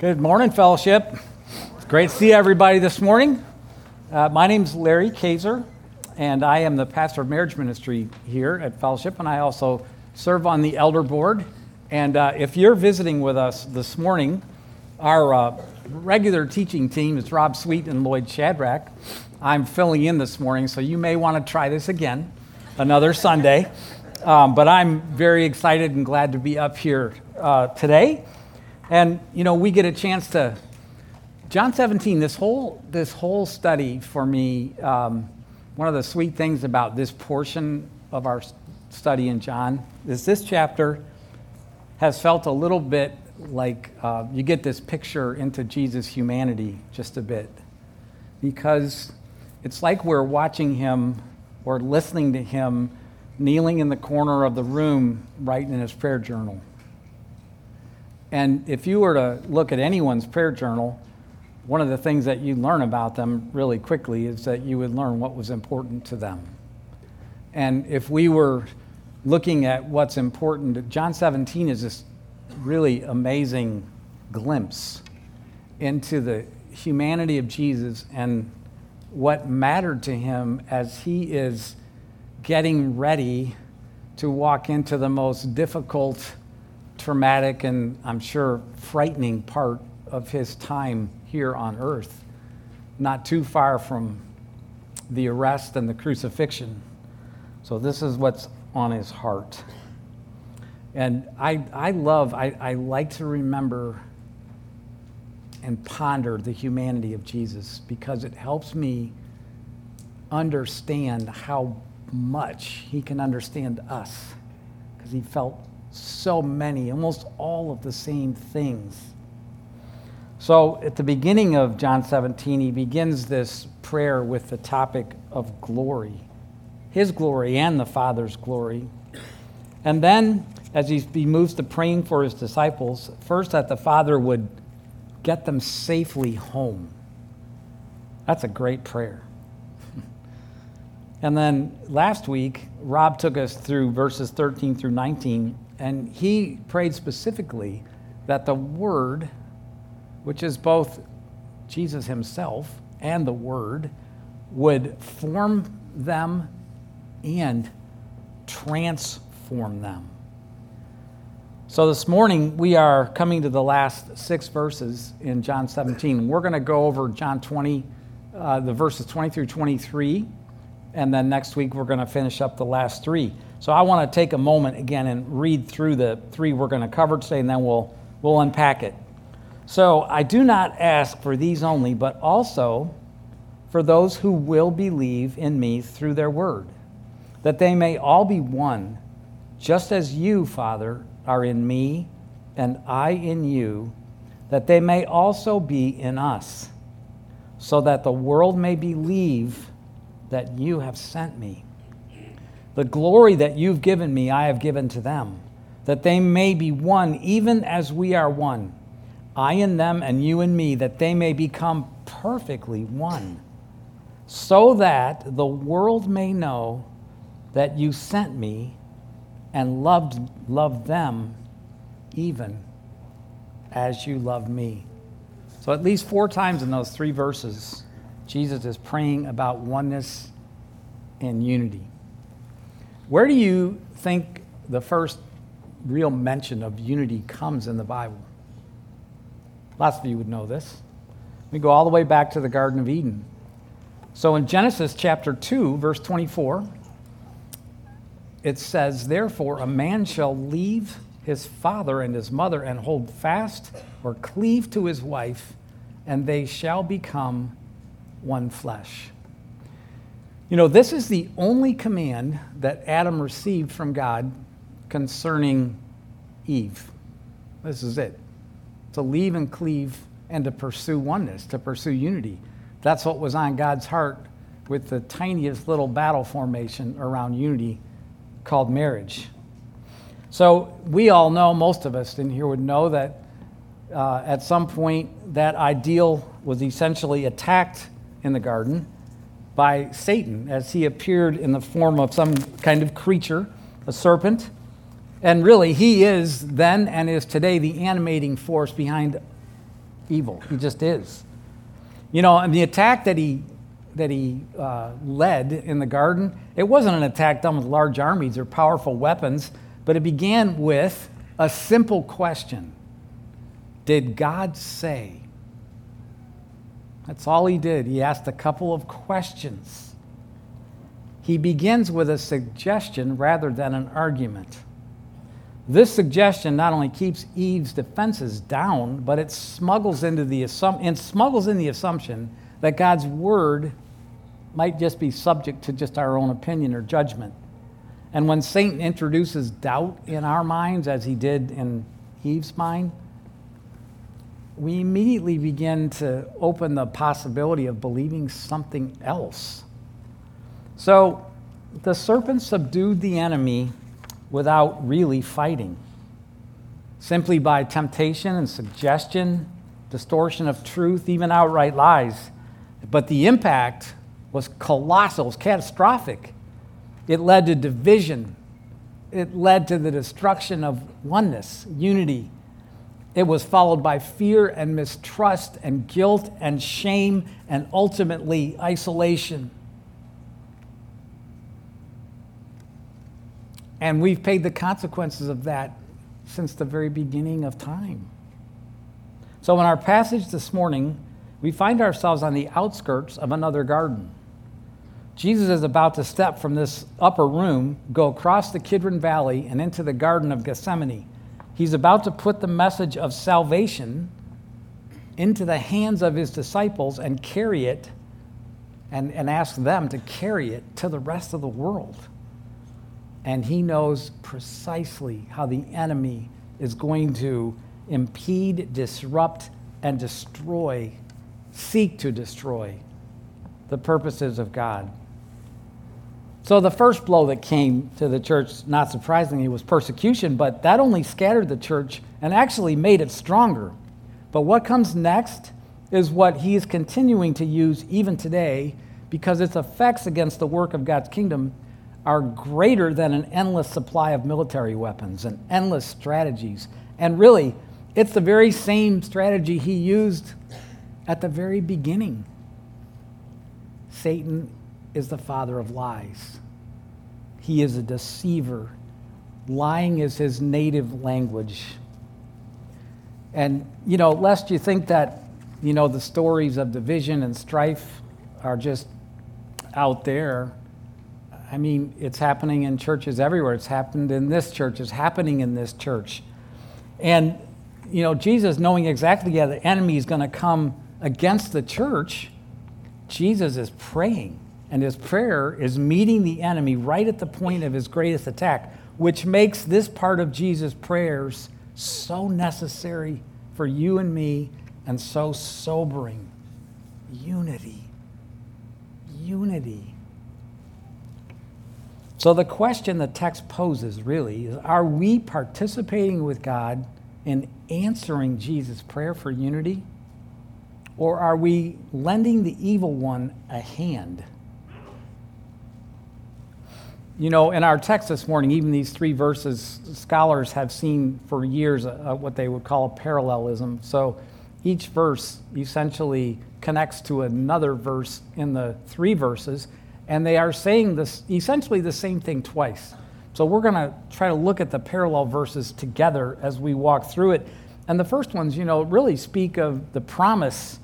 Good morning, fellowship. It's great to see everybody this morning. Uh, my is Larry Kayser, and I am the pastor of marriage ministry here at Fellowship, and I also serve on the elder board. And uh, if you're visiting with us this morning, our uh, regular teaching team is Rob Sweet and Lloyd Shadrack. I'm filling in this morning, so you may want to try this again another Sunday. Um, but I'm very excited and glad to be up here uh, today. And, you know, we get a chance to, John 17, this whole, this whole study for me, um, one of the sweet things about this portion of our study in John is this chapter has felt a little bit like uh, you get this picture into Jesus' humanity just a bit. Because it's like we're watching him or listening to him kneeling in the corner of the room writing in his prayer journal. And if you were to look at anyone's prayer journal, one of the things that you learn about them really quickly is that you would learn what was important to them. And if we were looking at what's important, John 17 is this really amazing glimpse into the humanity of Jesus and what mattered to him as he is getting ready to walk into the most difficult traumatic and I'm sure frightening part of his time here on earth, not too far from the arrest and the crucifixion. So, this is what's on his heart. And I, I love, I, I like to remember and ponder the humanity of Jesus because it helps me understand how much he can understand us because he felt so many, almost all of the same things. So at the beginning of John 17, he begins this prayer with the topic of glory his glory and the Father's glory. And then, as he moves to praying for his disciples, first that the Father would get them safely home. That's a great prayer. And then last week, Rob took us through verses 13 through 19 and he prayed specifically that the Word, which is both Jesus himself and the Word, would form them and transform them. So this morning, we are coming to the last six verses in John 17. We're going to go over John 20, uh, the verses 20 through 23, and then next week, we're going to finish up the last three. So I want to take a moment again and read through the three we're going to cover today, and then we'll, we'll unpack it. So I do not ask for these only, but also for those who will believe in me through their word, that they may all be one, just as you, Father, are in me and I in you, that they may also be in us, so that the world may believe that you have sent me. The glory that you've given me, I have given to them, that they may be one, even as we are one. I in them and you in me, that they may become perfectly one, so that the world may know that you sent me and loved, loved them even as you love me. So, at least four times in those three verses, Jesus is praying about oneness and unity. Where do you think the first real mention of unity comes in the Bible? Lots of you would know this. We go all the way back to the Garden of Eden. So in Genesis chapter 2, verse 24, it says, Therefore, a man shall leave his father and his mother and hold fast or cleave to his wife, and they shall become one flesh. You know, this is the only command that Adam received from God concerning Eve. This is it to leave and cleave and to pursue oneness, to pursue unity. That's what was on God's heart with the tiniest little battle formation around unity called marriage. So we all know, most of us in here would know that uh, at some point that ideal was essentially attacked in the garden by Satan as he appeared in the form of some kind of creature, a serpent. And really, he is then and is today the animating force behind evil. He just is. You know, and the attack that he that he uh, led in the garden, it wasn't an attack done with large armies or powerful weapons, but it began with a simple question Did God say? That's all he did. He asked a couple of questions. He begins with a suggestion rather than an argument. This suggestion not only keeps Eve's defenses down, but it smuggles into the assum- and smuggles in the assumption that God's word might just be subject to just our own opinion or judgment. And when Satan introduces doubt in our minds, as he did in Eve's mind, we immediately begin to open the possibility of believing something else. So the serpent subdued the enemy without really fighting, simply by temptation and suggestion, distortion of truth, even outright lies. But the impact was colossal, it was catastrophic. It led to division, it led to the destruction of oneness, unity. It was followed by fear and mistrust and guilt and shame and ultimately isolation. And we've paid the consequences of that since the very beginning of time. So, in our passage this morning, we find ourselves on the outskirts of another garden. Jesus is about to step from this upper room, go across the Kidron Valley, and into the Garden of Gethsemane. He's about to put the message of salvation into the hands of his disciples and carry it and, and ask them to carry it to the rest of the world. And he knows precisely how the enemy is going to impede, disrupt, and destroy, seek to destroy the purposes of God. So the first blow that came to the church, not surprisingly, was persecution, but that only scattered the church and actually made it stronger. But what comes next is what he is continuing to use even today because its effects against the work of God's kingdom are greater than an endless supply of military weapons and endless strategies. And really, it's the very same strategy he used at the very beginning. Satan is the father of lies. He is a deceiver. Lying is his native language. And, you know, lest you think that, you know, the stories of division and strife are just out there, I mean, it's happening in churches everywhere. It's happened in this church, it's happening in this church. And, you know, Jesus, knowing exactly how the enemy is going to come against the church, Jesus is praying and his prayer is meeting the enemy right at the point of his greatest attack, which makes this part of Jesus' prayers so necessary for you and me and so sobering. Unity. Unity. So, the question the text poses really is Are we participating with God in answering Jesus' prayer for unity? Or are we lending the evil one a hand? You know, in our text this morning, even these three verses, scholars have seen for years uh, what they would call a parallelism. So each verse essentially connects to another verse in the three verses, and they are saying this essentially the same thing twice. So we're going to try to look at the parallel verses together as we walk through it. And the first ones, you know, really speak of the promise,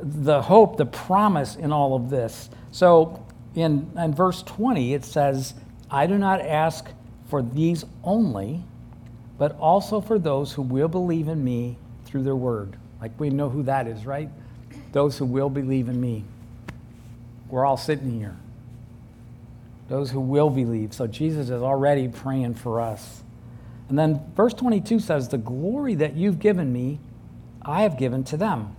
the hope, the promise in all of this. So in, in verse 20, it says, I do not ask for these only, but also for those who will believe in me through their word. Like we know who that is, right? Those who will believe in me. We're all sitting here. Those who will believe. So Jesus is already praying for us. And then verse 22 says, The glory that you've given me, I have given to them.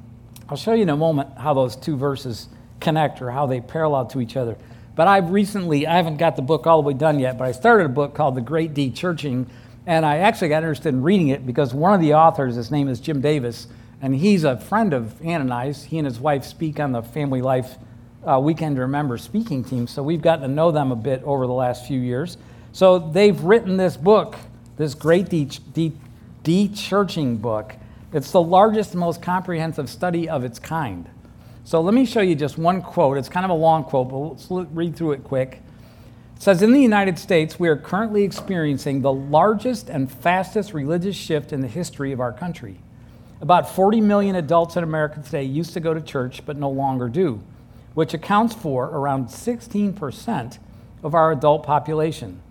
I'll show you in a moment how those two verses connect or how they parallel to each other. But I've recently, I haven't got the book all the way done yet, but I started a book called The Great Dechurching, and I actually got interested in reading it because one of the authors, his name is Jim Davis, and he's a friend of Ann and I's. He and his wife speak on the Family Life uh, Weekend to Remember speaking team, so we've gotten to know them a bit over the last few years. So they've written this book, this great D, de- de-churching book, It's the largest most comprehensive study of its kind. So let me show you just one quote. It's kind of a long quote, but let's read through it quick. It says In the United States, we are currently experiencing the largest and fastest religious shift in the history of our country. About 40 million adults in America today used to go to church but no longer do, which accounts for around 16% of our adult population.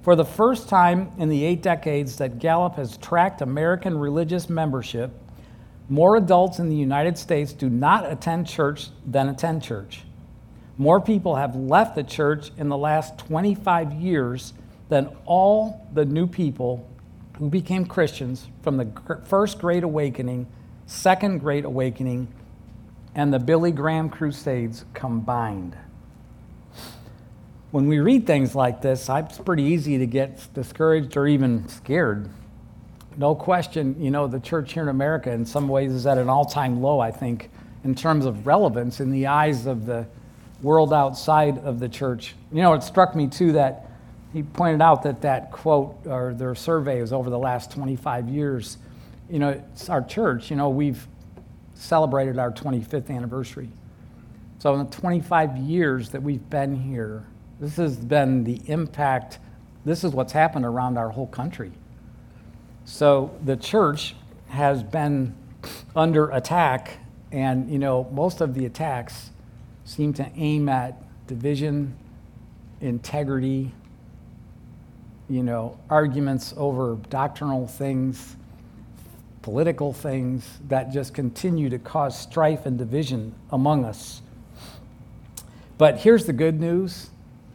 For the first time in the eight decades that Gallup has tracked American religious membership, more adults in the United States do not attend church than attend church. More people have left the church in the last 25 years than all the new people who became Christians from the first Great Awakening, second Great Awakening, and the Billy Graham Crusades combined when we read things like this, it's pretty easy to get discouraged or even scared. No question, you know, the church here in America in some ways is at an all time low, I think, in terms of relevance in the eyes of the world outside of the church. You know, it struck me too that he pointed out that that quote or their survey is over the last 25 years. You know, it's our church, you know, we've celebrated our 25th anniversary. So in the 25 years that we've been here, this has been the impact, this is what's happened around our whole country. So the church has been under attack, and you know, most of the attacks seem to aim at division, integrity, you know, arguments over doctrinal things, political things that just continue to cause strife and division among us. But here's the good news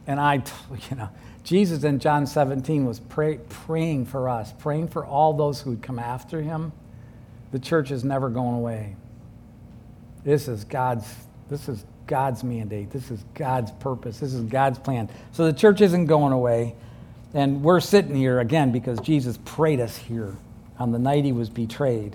and I, you know, Jesus in John 17 was pray, praying for us, praying for all those who would come after him. The church is never going away. This is God's, this is God's mandate. This is God's purpose. This is God's plan. So the church isn't going away. And we're sitting here again because Jesus prayed us here on the night he was betrayed.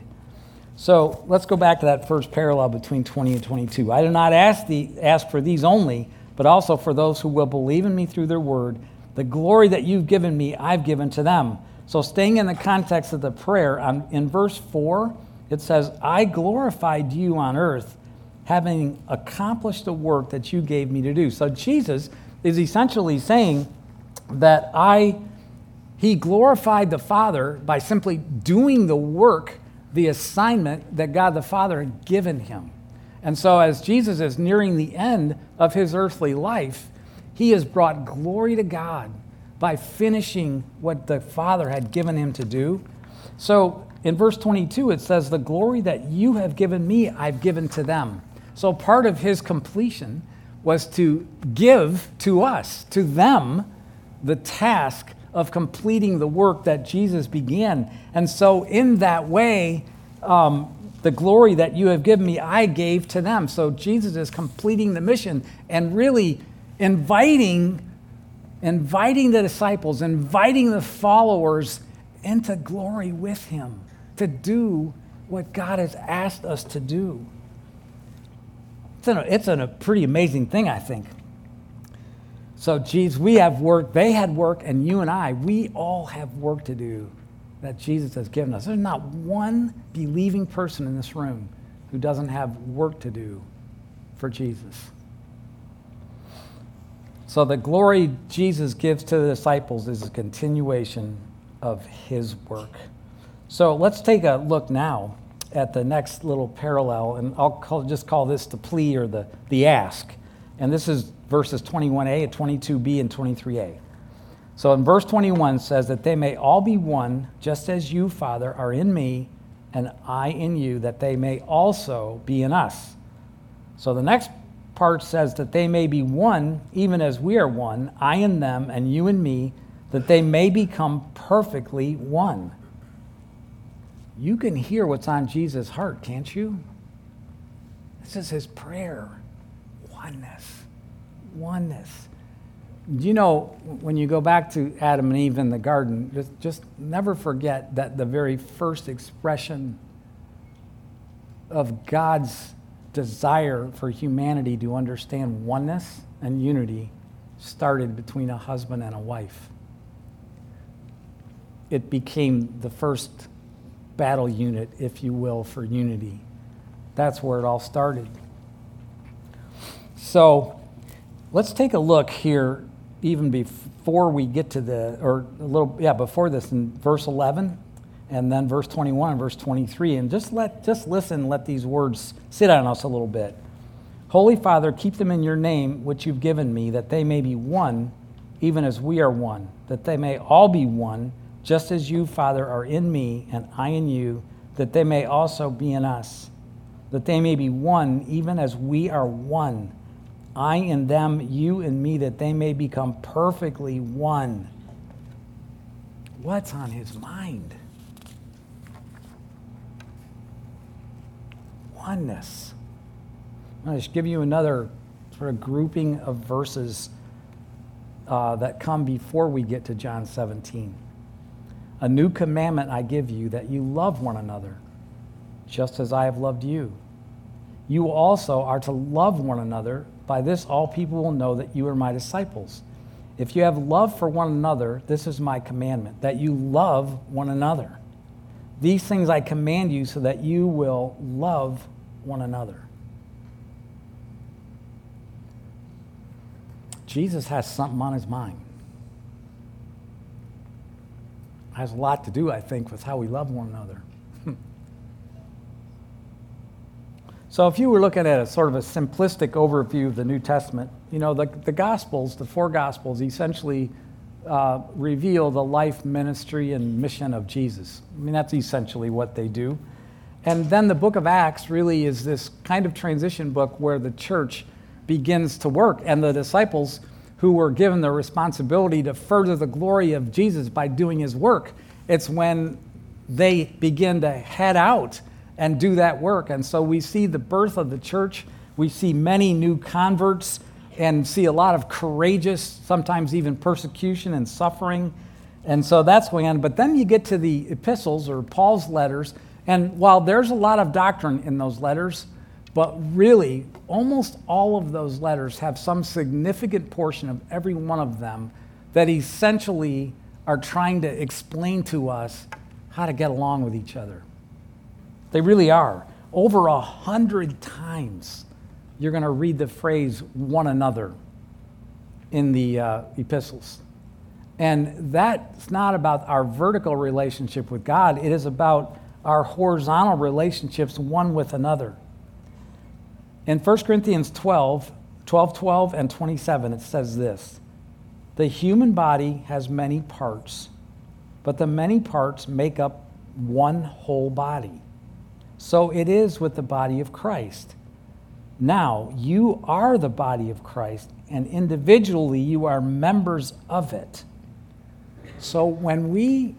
So let's go back to that first parallel between 20 and 22. I do not ask, the, ask for these only but also for those who will believe in me through their word. The glory that you've given me, I've given to them. So, staying in the context of the prayer, um, in verse 4, it says, I glorified you on earth, having accomplished the work that you gave me to do. So, Jesus is essentially saying that I, he glorified the Father by simply doing the work, the assignment that God the Father had given him. And so, as Jesus is nearing the end of his earthly life, he has brought glory to God by finishing what the Father had given him to do. So, in verse 22, it says, The glory that you have given me, I've given to them. So, part of his completion was to give to us, to them, the task of completing the work that Jesus began. And so, in that way, um, the glory that you have given me, I gave to them. So Jesus is completing the mission and really inviting, inviting the disciples, inviting the followers into glory with him to do what God has asked us to do. It's, an, it's an, a pretty amazing thing, I think. So, Jesus, we have work, they had work, and you and I, we all have work to do that Jesus has given us. There's not one believing person in this room who doesn't have work to do for Jesus. So, the glory Jesus gives to the disciples is a continuation of his work. So, let's take a look now at the next little parallel, and I'll call, just call this the plea or the, the ask. And this is verses 21a, 22b, and 23a. So in verse 21 says that they may all be one, just as you, Father, are in me and I in you, that they may also be in us. So the next part says that they may be one, even as we are one, I in them and you in me, that they may become perfectly one. You can hear what's on Jesus' heart, can't you? This is his prayer oneness. Oneness Do you know, when you go back to Adam and Eve in the garden, just, just never forget that the very first expression of God's desire for humanity to understand oneness and unity started between a husband and a wife. It became the first battle unit, if you will, for unity. That's where it all started. So let's take a look here, even before we get to the, or a little, yeah, before this in verse 11 and then verse 21 and verse 23 and just let just listen let these words sit on us a little bit. Holy father keep them in your name which you've given me that they may be one even as we are one that they may all be one just as you father are in me and i in you that they may also be in us that they may be one even as we are one. I in them you in me that they may become perfectly one. What's on his mind oneness. I'll just give you another sort of grouping of verses uh, that come before we get to John 17. A new commandment I give you that you love one another, just as I have loved you. You also are to love one another. By this, all people will know that you are my disciples. If you have love for one another, this is my commandment that you love one another. These things I command you so that you will love one another. Jesus has something on his mind. Has a lot to do, I think, with how we love one another. so, if you were looking at a sort of a simplistic overview of the New Testament, you know, the, the Gospels, the four Gospels, essentially uh, reveal the life, ministry, and mission of Jesus. I mean, that's essentially what they do. And then the book of Acts really is this kind of transition book where the church begins to work. And the disciples who were given the responsibility to further the glory of Jesus by doing his work, it's when they begin to head out and do that work. And so we see the birth of the church. We see many new converts and see a lot of courageous, sometimes even persecution and suffering. And so that's going on. But then you get to the epistles or Paul's letters and while there's a lot of doctrine in those letters, but really, almost all of those letters have some significant portion of every one of them that essentially are trying to explain to us how to get along with each other. They really are. Over a hundred times, you're going to read the phrase one another in the uh, epistles. And that's not about our vertical relationship with God, it is about our horizontal relationships one with another. In 1 Corinthians 12, 12, 12, and 27, it says this The human body has many parts, but the many parts make up one whole body. So it is with the body of Christ. Now, you are the body of Christ, and individually you are members of it. So when we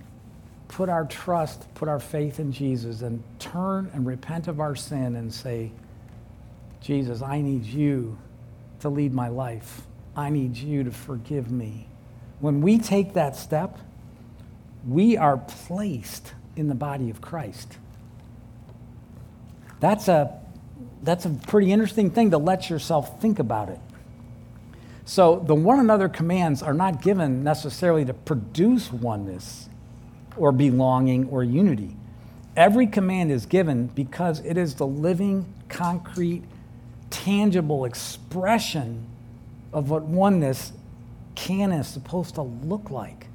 put our trust, put our faith in Jesus, and turn and repent of our sin and say, Jesus, I need you to lead my life. I need you to forgive me. When we take that step, we are placed in the body of Christ. That's a, that's a pretty interesting thing to let yourself think about it. So, the one another commands are not given necessarily to produce oneness, or belonging or unity. Every command is given because it is the living, concrete, tangible expression of what oneness can is supposed to look like.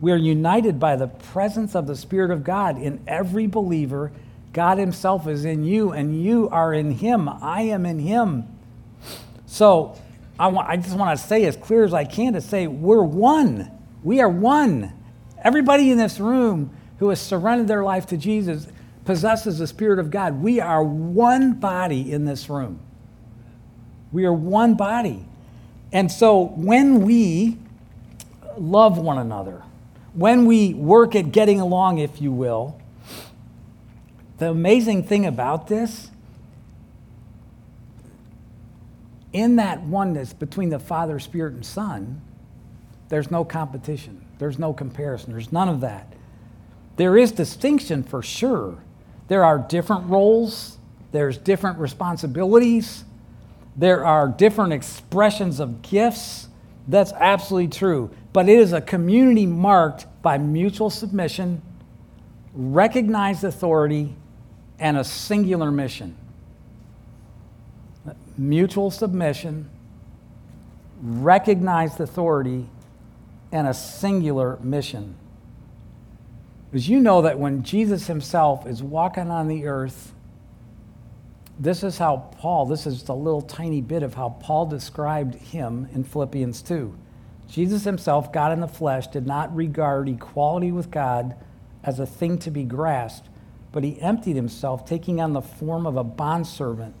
We are united by the presence of the Spirit of God in every believer. God Himself is in you, and you are in Him. I am in Him. So I, want, I just want to say as clear as I can to say we're one. We are one. Everybody in this room who has surrendered their life to Jesus possesses the Spirit of God. We are one body in this room. We are one body. And so when we love one another, when we work at getting along, if you will, the amazing thing about this, in that oneness between the Father, Spirit, and Son, there's no competition. There's no comparison. There's none of that. There is distinction for sure. There are different roles, there's different responsibilities, there are different expressions of gifts. That's absolutely true. But it is a community marked by mutual submission, recognized authority, and a singular mission. Mutual submission, recognized authority, and a singular mission. Because you know that when Jesus himself is walking on the earth, this is how Paul, this is a little tiny bit of how Paul described him in Philippians 2. Jesus himself, God in the flesh, did not regard equality with God as a thing to be grasped, but he emptied himself, taking on the form of a bondservant,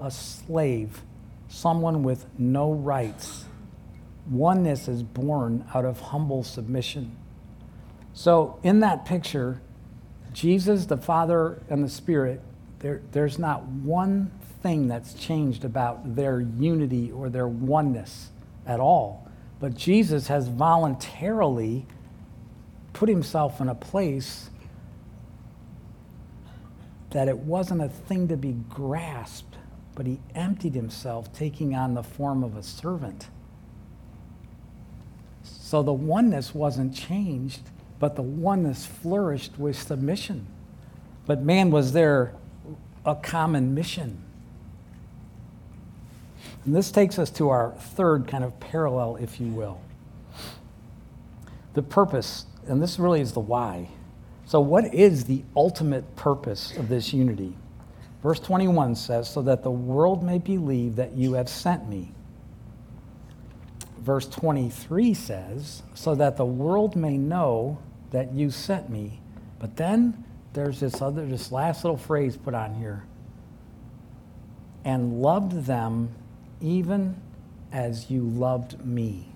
a slave, someone with no rights. Oneness is born out of humble submission. So, in that picture, Jesus, the Father, and the Spirit, there, there's not one thing that's changed about their unity or their oneness at all. But Jesus has voluntarily put himself in a place that it wasn't a thing to be grasped, but he emptied himself, taking on the form of a servant. So the oneness wasn't changed, but the oneness flourished with submission. But man was there a common mission. And this takes us to our third kind of parallel, if you will. The purpose, and this really is the why. So, what is the ultimate purpose of this unity? Verse 21 says, So that the world may believe that you have sent me. Verse 23 says, So that the world may know that you sent me. But then there's this other, this last little phrase put on here and loved them even as you loved me.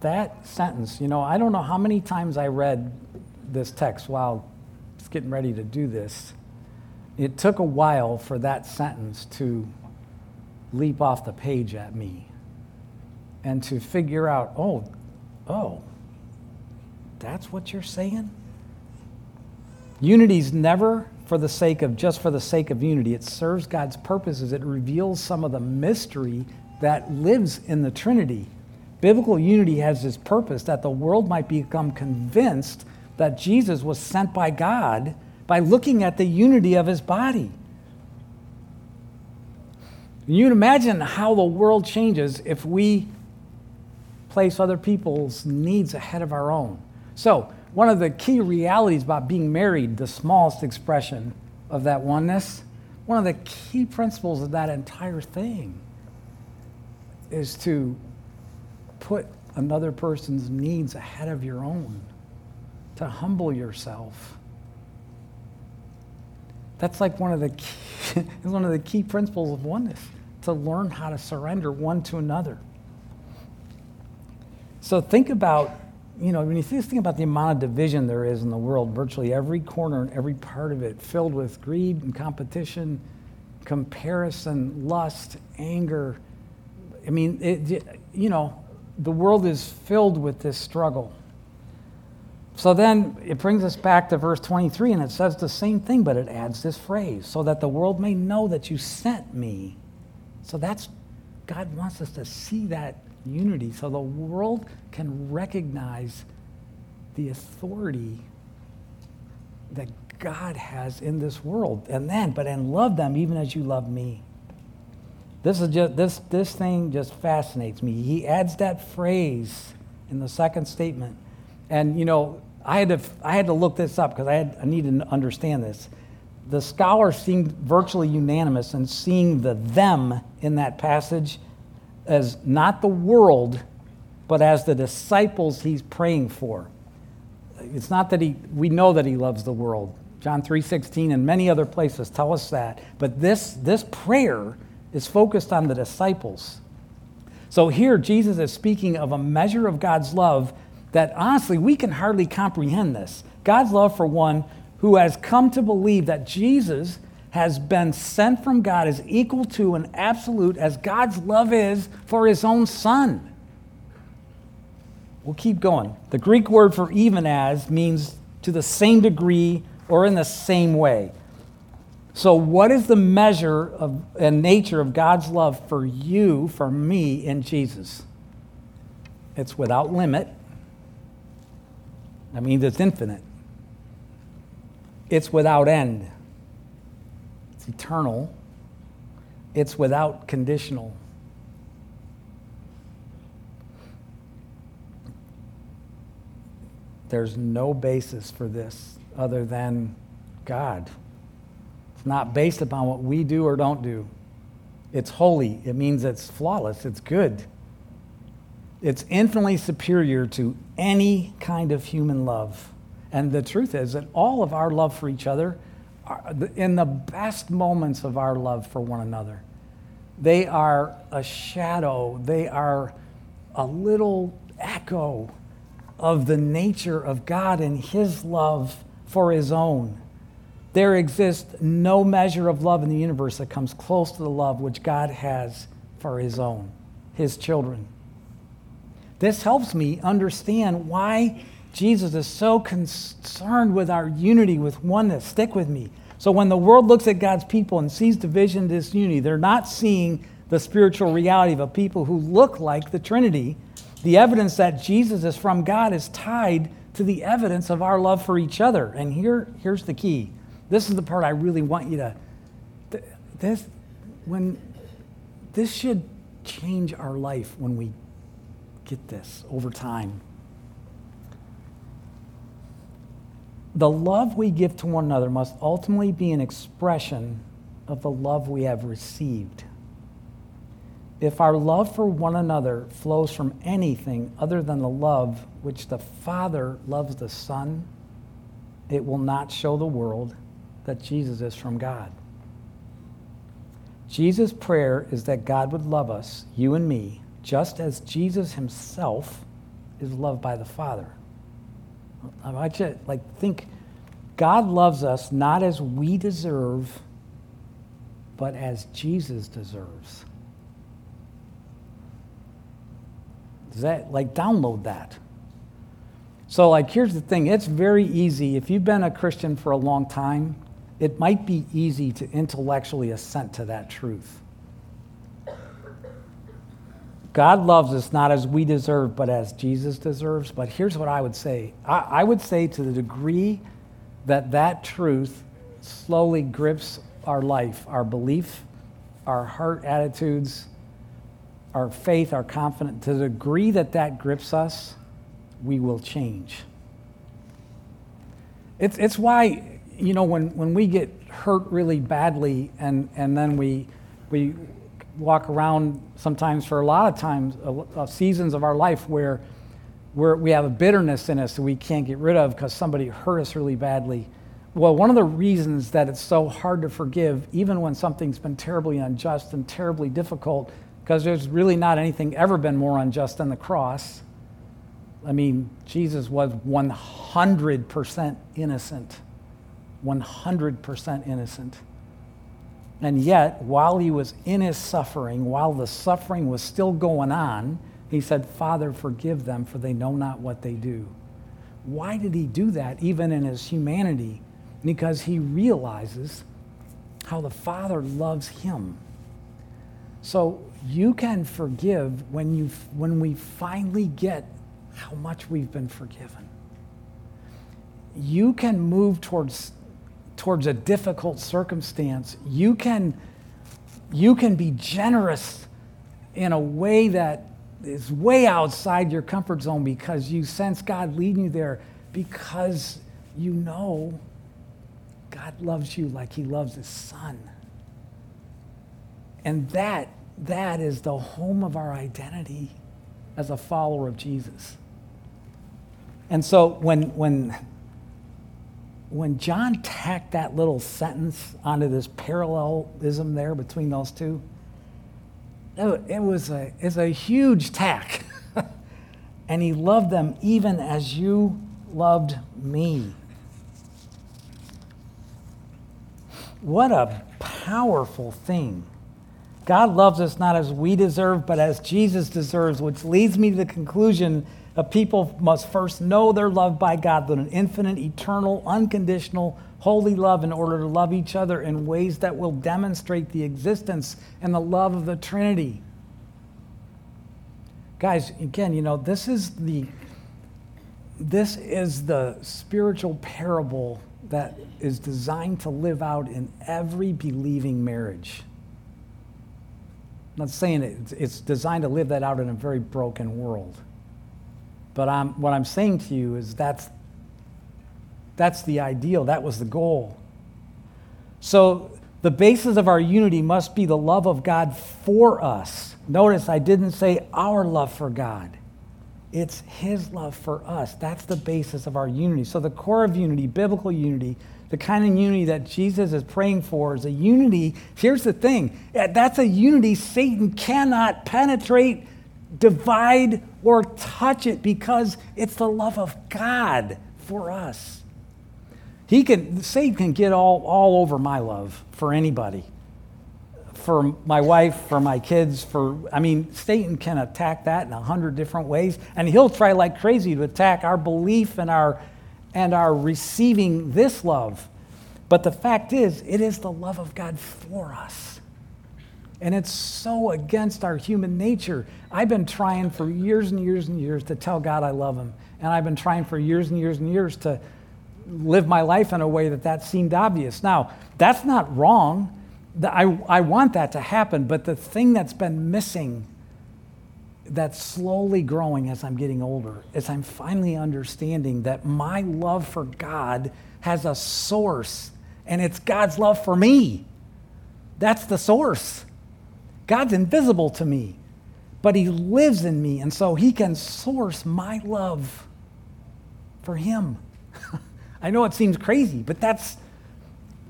That sentence, you know, I don't know how many times I read this text while I was getting ready to do this. It took a while for that sentence to leap off the page at me and to figure out, oh, oh, that's what you're saying? Unity's never for the sake of just for the sake of unity. It serves God's purposes. It reveals some of the mystery that lives in the Trinity. Biblical unity has this purpose that the world might become convinced that Jesus was sent by God by looking at the unity of his body. You can imagine how the world changes if we place other people's needs ahead of our own. So, one of the key realities about being married, the smallest expression of that oneness, one of the key principles of that entire thing is to put another person's needs ahead of your own, to humble yourself. That's like one of the key, one of the key principles of oneness, to learn how to surrender one to another. So think about you know, when you think about the amount of division there is in the world, virtually every corner and every part of it filled with greed and competition, comparison, lust, anger. I mean, it, you know, the world is filled with this struggle. So then it brings us back to verse 23, and it says the same thing, but it adds this phrase so that the world may know that you sent me. So that's, God wants us to see that unity so the world can recognize the authority that God has in this world. And then, but and love them even as you love me. This is just this this thing just fascinates me. He adds that phrase in the second statement. And you know, I had to I had to look this up because I had I needed to understand this. The scholars seemed virtually unanimous in seeing the them in that passage as not the world, but as the disciples he's praying for. It's not that he, we know that he loves the world. John 3.16 and many other places tell us that. But this, this prayer is focused on the disciples. So here, Jesus is speaking of a measure of God's love that honestly, we can hardly comprehend this. God's love for one who has come to believe that Jesus has been sent from God is equal to and absolute as God's love is for his own son. We'll keep going. The Greek word for even as means to the same degree or in the same way. So, what is the measure of, and nature of God's love for you, for me, in Jesus? It's without limit. That means it's infinite. It's without end. It's eternal. It's without conditional. There's no basis for this other than God. It's not based upon what we do or don't do. It's holy. It means it's flawless. It's good. It's infinitely superior to any kind of human love. And the truth is that all of our love for each other, are in the best moments of our love for one another, they are a shadow, they are a little echo of the nature of God and His love for His own. There exists no measure of love in the universe that comes close to the love which God has for His own, His children. This helps me understand why Jesus is so concerned with our unity, with oneness. Stick with me. So when the world looks at God's people and sees division, disunity, they're not seeing the spiritual reality of a people who look like the Trinity the evidence that Jesus is from God is tied to the evidence of our love for each other. And here, here's the key. This is the part I really want you to. This, when, this should change our life when we get this over time. The love we give to one another must ultimately be an expression of the love we have received. If our love for one another flows from anything other than the love which the Father loves the Son, it will not show the world that Jesus is from God. Jesus' prayer is that God would love us, you and me, just as Jesus himself is loved by the Father. I want you to like think God loves us not as we deserve, but as Jesus deserves. Does that, like, download that? So, like, here's the thing it's very easy. If you've been a Christian for a long time, it might be easy to intellectually assent to that truth. God loves us not as we deserve, but as Jesus deserves. But here's what I would say I, I would say to the degree that that truth slowly grips our life, our belief, our heart attitudes, our faith, our confidence, to the degree that that grips us, we will change. It's, it's why, you know, when, when we get hurt really badly and, and then we, we walk around sometimes for a lot of times, uh, seasons of our life where where we have a bitterness in us that we can't get rid of because somebody hurt us really badly. Well, one of the reasons that it's so hard to forgive, even when something's been terribly unjust and terribly difficult, because there's really not anything ever been more unjust than the cross. I mean, Jesus was 100% innocent. 100% innocent. And yet, while he was in his suffering, while the suffering was still going on, he said, Father, forgive them, for they know not what they do. Why did he do that, even in his humanity? Because he realizes how the Father loves him. So you can forgive when, you, when we finally get how much we've been forgiven. You can move towards, towards a difficult circumstance. You can, you can be generous in a way that is way outside your comfort zone because you sense God leading you there because you know God loves you like he loves his son. And that that is the home of our identity as a follower of Jesus. And so when, when, when John tacked that little sentence onto this parallelism there between those two, it was a, it's a huge tack. and he loved them even as you loved me. What a powerful thing God loves us not as we deserve, but as Jesus deserves, which leads me to the conclusion that people must first know they're loved by God with an infinite, eternal, unconditional, holy love in order to love each other in ways that will demonstrate the existence and the love of the Trinity. Guys, again, you know, this is the this is the spiritual parable that is designed to live out in every believing marriage. I'm not saying it, it's designed to live that out in a very broken world. But I'm, what I'm saying to you is that's, that's the ideal, that was the goal. So the basis of our unity must be the love of God for us. Notice I didn't say our love for God. It's his love for us. That's the basis of our unity. So, the core of unity, biblical unity, the kind of unity that Jesus is praying for is a unity. Here's the thing that's a unity Satan cannot penetrate, divide, or touch it because it's the love of God for us. He can, Satan can get all, all over my love for anybody for my wife, for my kids, for, I mean, Satan can attack that in a hundred different ways, and he'll try like crazy to attack our belief and our, and our receiving this love. But the fact is, it is the love of God for us. And it's so against our human nature. I've been trying for years and years and years to tell God I love him. And I've been trying for years and years and years to live my life in a way that that seemed obvious. Now, that's not wrong. I, I want that to happen, but the thing that's been missing, that's slowly growing as I'm getting older, is I'm finally understanding that my love for God has a source, and it's God's love for me. That's the source. God's invisible to me, but He lives in me, and so He can source my love for Him. I know it seems crazy, but that's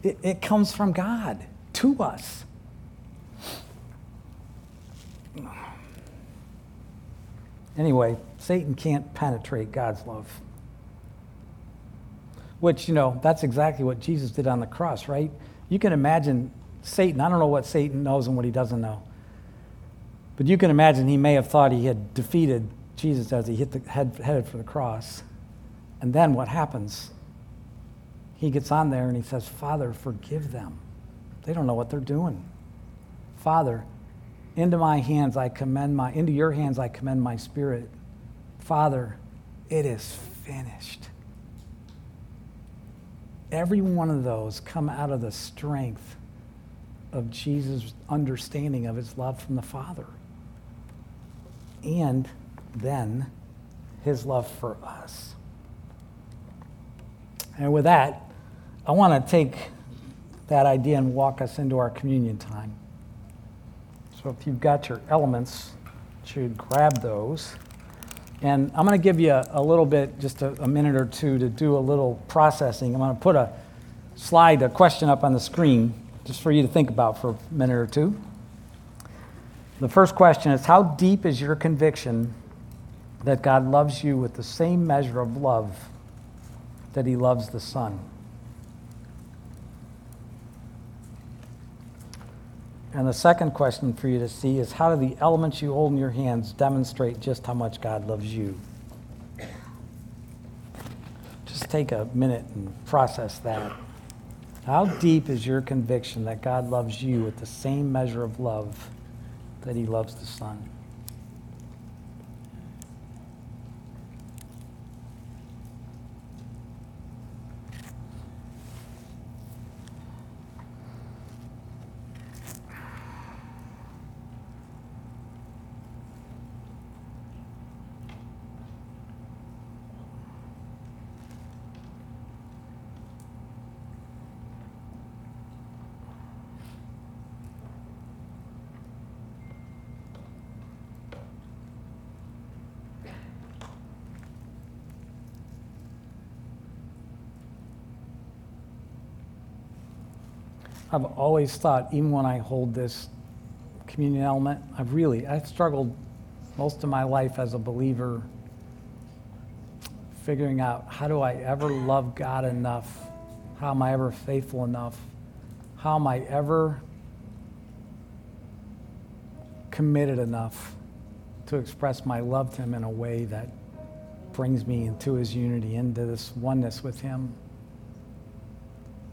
it, it comes from God to us. Anyway, Satan can't penetrate God's love. Which, you know, that's exactly what Jesus did on the cross, right? You can imagine Satan, I don't know what Satan knows and what he doesn't know. But you can imagine he may have thought he had defeated Jesus as he hit the, head, headed for the cross. And then what happens? He gets on there and he says, Father, forgive them. They don't know what they're doing. Father, into my hands I commend my, into your hands I commend my spirit. Father, it is finished. Every one of those come out of the strength of Jesus' understanding of his love from the Father. And then his love for us. And with that, I want to take that idea and walk us into our communion time. So if you've got your elements, you should grab those. And I'm going to give you a, a little bit, just a, a, minute or two, to do a little processing. I'm going to put a slide, a question up on the screen, just for you to think about for a minute or two. The first question is How deep is your conviction that God loves you with the same measure of love that He loves the Son? And the second question for you to see is how do the elements you hold in your hands demonstrate just how much God loves you? Just take a minute and process that. How deep is your conviction that God loves you with the same measure of love that he loves the Son? I've always thought, even when I hold this communion element, I've really, I've struggled most of my life as a believer figuring out how do I ever love God enough? How am I ever faithful enough? How am I ever committed enough to express my love to Him in a way that brings me into His unity, into this oneness with Him?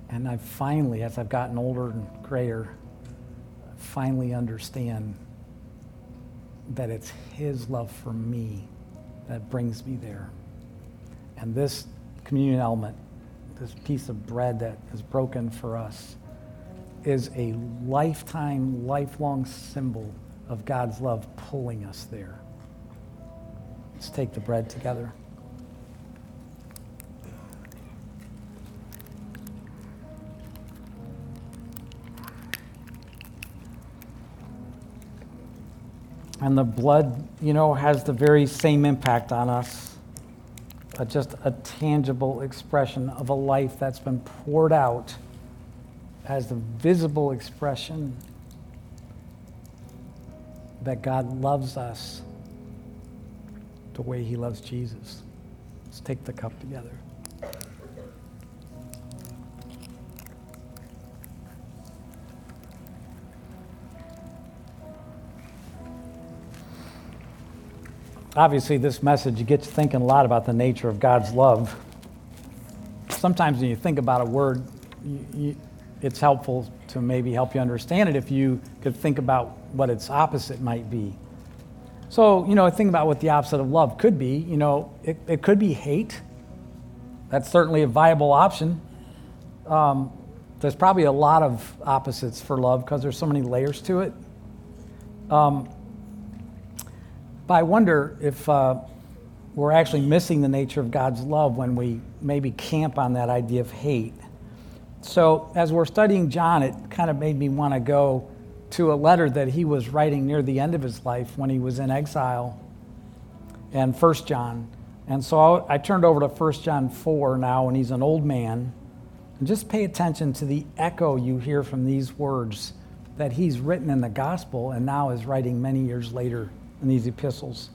And I finally, as I've gotten older and grayer, finally understand that it's His love for me that brings me there. And this communion element this piece of bread that is broken for us, is a lifetime, lifelong symbol of God's love pulling us there. Let's take the bread together. And the blood, you know, has the very same impact on us. Uh, just a tangible expression of a life that's been poured out as the visible expression that God loves us the way he loves Jesus. Let's take the cup together. Obviously, this message gets you thinking a lot about the nature of God's love. Sometimes when you think about a word, you, you, it's helpful to maybe help you understand it if you could think about what its opposite might be. So, you know, think about what the opposite of love could be. You know, it, it could be hate. That's certainly a viable option. Um, there's probably a lot of opposites for love because there's so many layers to it. Um, but I wonder if uh, we're actually missing the nature of God's love when we maybe camp on that idea of hate. So, as we're studying John, it kind of made me want to go to a letter that he was writing near the end of his life when he was in exile, and First John. And so I turned over to First John 4 now, and he's an old man. And just pay attention to the echo you hear from these words that he's written in the gospel and now is writing many years later in these epistles.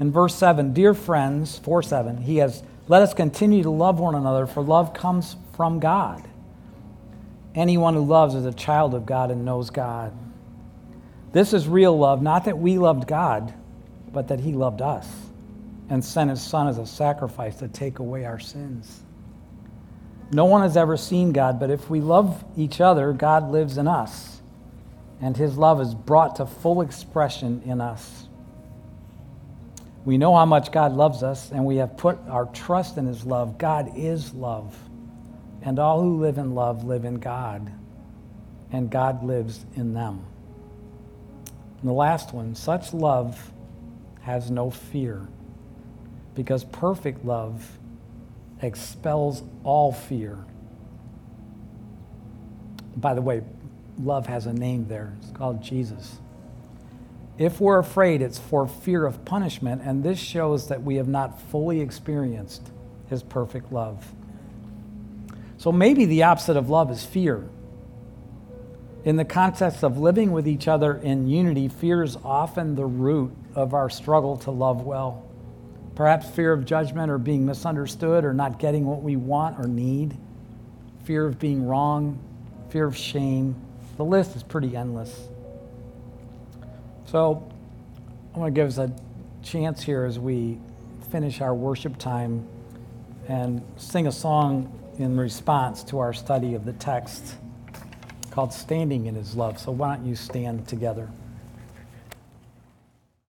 In verse 7, dear friends, 4 7, he has, let us continue to love one another, for love comes from God. Anyone who loves is a child of God and knows God. This is real love, not that we loved God, but that he loved us and sent his son as a sacrifice to take away our sins. No one has ever seen God, but if we love each other, God lives in us, and his love is brought to full expression in us. We know how much God loves us, and we have put our trust in his love. God is love and all who live in love live in God, and God lives in them. And the last one such love has no fear, because perfect love expels all fear. By the way, love has a name there. It's called Jesus. If we're afraid, it's for fear of punishment, and this shows that we have not fully experienced his perfect love. So maybe the opposite of love is fear. In the context of living with each other in unity, fear is often the root of our struggle to love well. Perhaps fear of judgment or being misunderstood or not getting what we want or need, fear of being wrong, fear of shame. The list is pretty endless. So I want to give us a chance here as we finish our worship time and sing a song in response to our study of the text called Standing in His Love. So why don't you stand together?